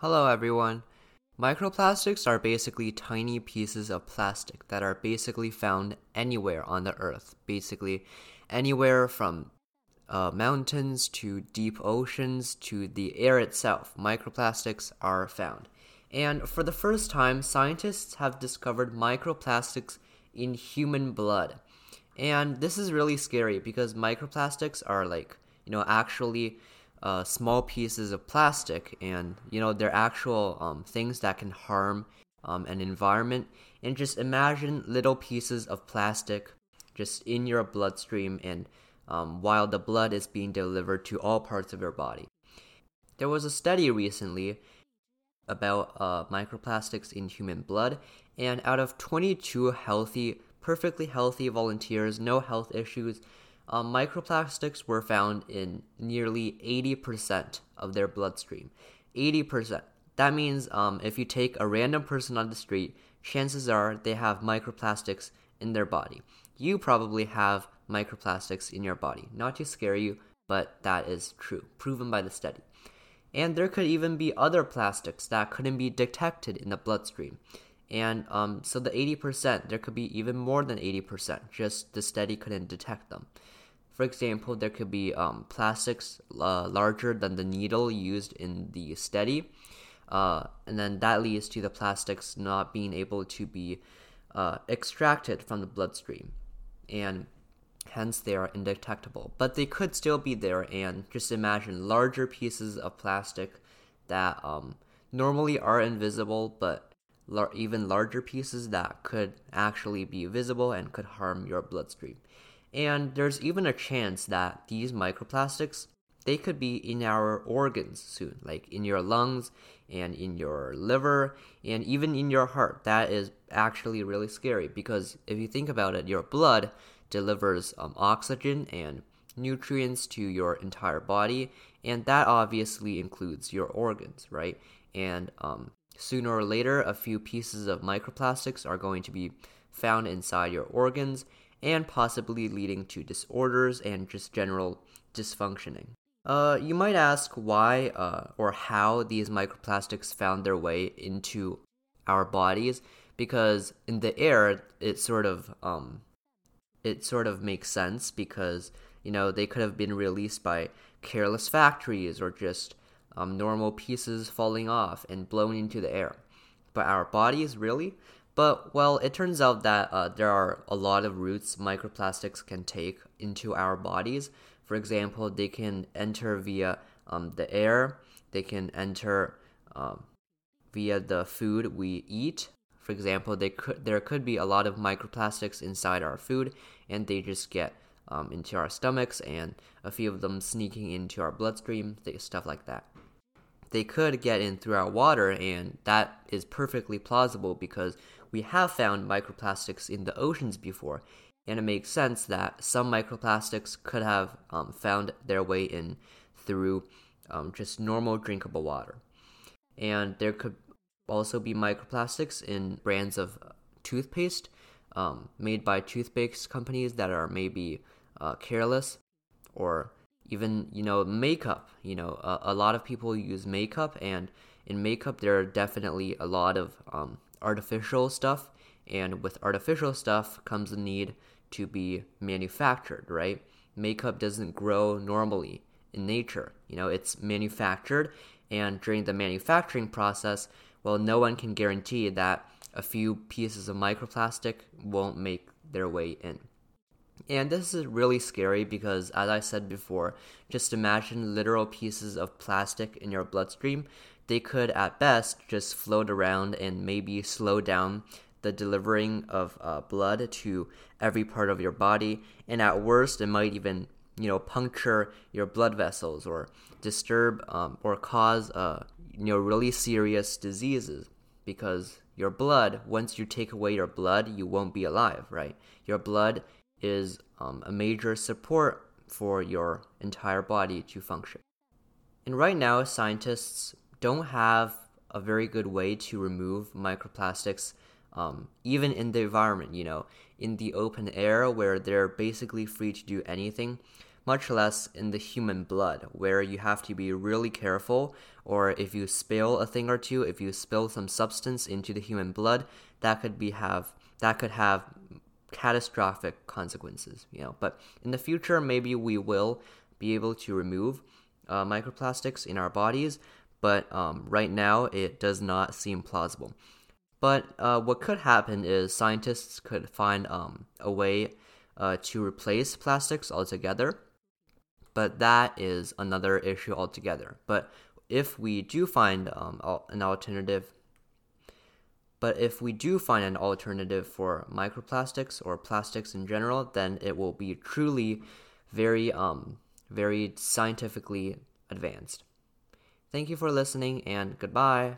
Hello, everyone. Microplastics are basically tiny pieces of plastic that are basically found anywhere on the earth. Basically, anywhere from uh, mountains to deep oceans to the air itself, microplastics are found. And for the first time, scientists have discovered microplastics in human blood. And this is really scary because microplastics are like, you know, actually uh, small pieces of plastic, and you know they're actual um, things that can harm um, an environment. And just imagine little pieces of plastic just in your bloodstream, and um, while the blood is being delivered to all parts of your body. There was a study recently about uh, microplastics in human blood, and out of 22 healthy, perfectly healthy volunteers, no health issues, um, microplastics were found in nearly 80% of their bloodstream. 80%. That means um, if you take a random person on the street, chances are they have microplastics in their body. You probably have microplastics in your body. Not to scare you, but that is true, proven by the study. And there could even be other plastics that couldn't be detected in the bloodstream. And um, so the 80%, there could be even more than 80%, just the study couldn't detect them. For example, there could be um, plastics uh, larger than the needle used in the study, uh, and then that leads to the plastics not being able to be uh, extracted from the bloodstream, and hence they are indetectable. But they could still be there, and just imagine larger pieces of plastic that um, normally are invisible, but lar- even larger pieces that could actually be visible and could harm your bloodstream. And there's even a chance that these microplastics they could be in our organs soon, like in your lungs and in your liver and even in your heart. That is actually really scary because if you think about it, your blood delivers um, oxygen and nutrients to your entire body, and that obviously includes your organs, right? And um, sooner or later, a few pieces of microplastics are going to be found inside your organs, and possibly leading to disorders and just general dysfunctioning. Uh, you might ask why uh, or how these microplastics found their way into our bodies, because in the air it sort of um, it sort of makes sense because you know they could have been released by careless factories or just um, normal pieces falling off and blown into the air. But our bodies really but, well, it turns out that uh, there are a lot of routes microplastics can take into our bodies. For example, they can enter via um, the air, they can enter um, via the food we eat. For example, they could, there could be a lot of microplastics inside our food, and they just get um, into our stomachs, and a few of them sneaking into our bloodstream, stuff like that they could get in through our water, and that is perfectly plausible because we have found microplastics in the oceans before, and it makes sense that some microplastics could have um, found their way in through um, just normal drinkable water. And there could also be microplastics in brands of toothpaste um, made by toothpaste companies that are maybe uh, careless or even you know makeup you know a, a, lot of people use makeup and in makeup there are definitely a lot of um, artificial stuff and with artificial stuff comes the need to be manufactured right? Makeup doesn't grow normally in nature you know it's manufactured and during the manufacturing process well no one can guarantee that a few pieces of microplastic won't make their way in and this is really scary because, as I said before, just imagine literal pieces of plastic in your bloodstream. They could, at best, just float around and maybe slow down the delivering of uh, blood to every part of your body. And at worst, it might even, you know, puncture your blood vessels or disturb um, or cause, uh, you know, really serious diseases because your blood, once you take away your blood, you won't be alive, right? Your blood is um, a major support for your entire body to function. And right now, scientists don't have a very good way to remove microplastics, um, even in the environment, you know, in the open air where they're basically free to do anything. much less in the human blood, where you have to be really careful. Or if you spill a thing or two, if you spill some substance into the human blood, that could be have that could have catastrophic consequences. You know, but in the future, maybe we will be able to remove uh, microplastics in our bodies, but um, right now it does not seem plausible. But uh, what could happen is scientists could find um, a way uh, to replace plastics altogether, but that is another issue altogether. But if we do find um, an alternative, but if we do find an alternative for microplastics or plastics in general, then it will be truly very, um, very scientifically advanced. Thank you for listening and goodbye.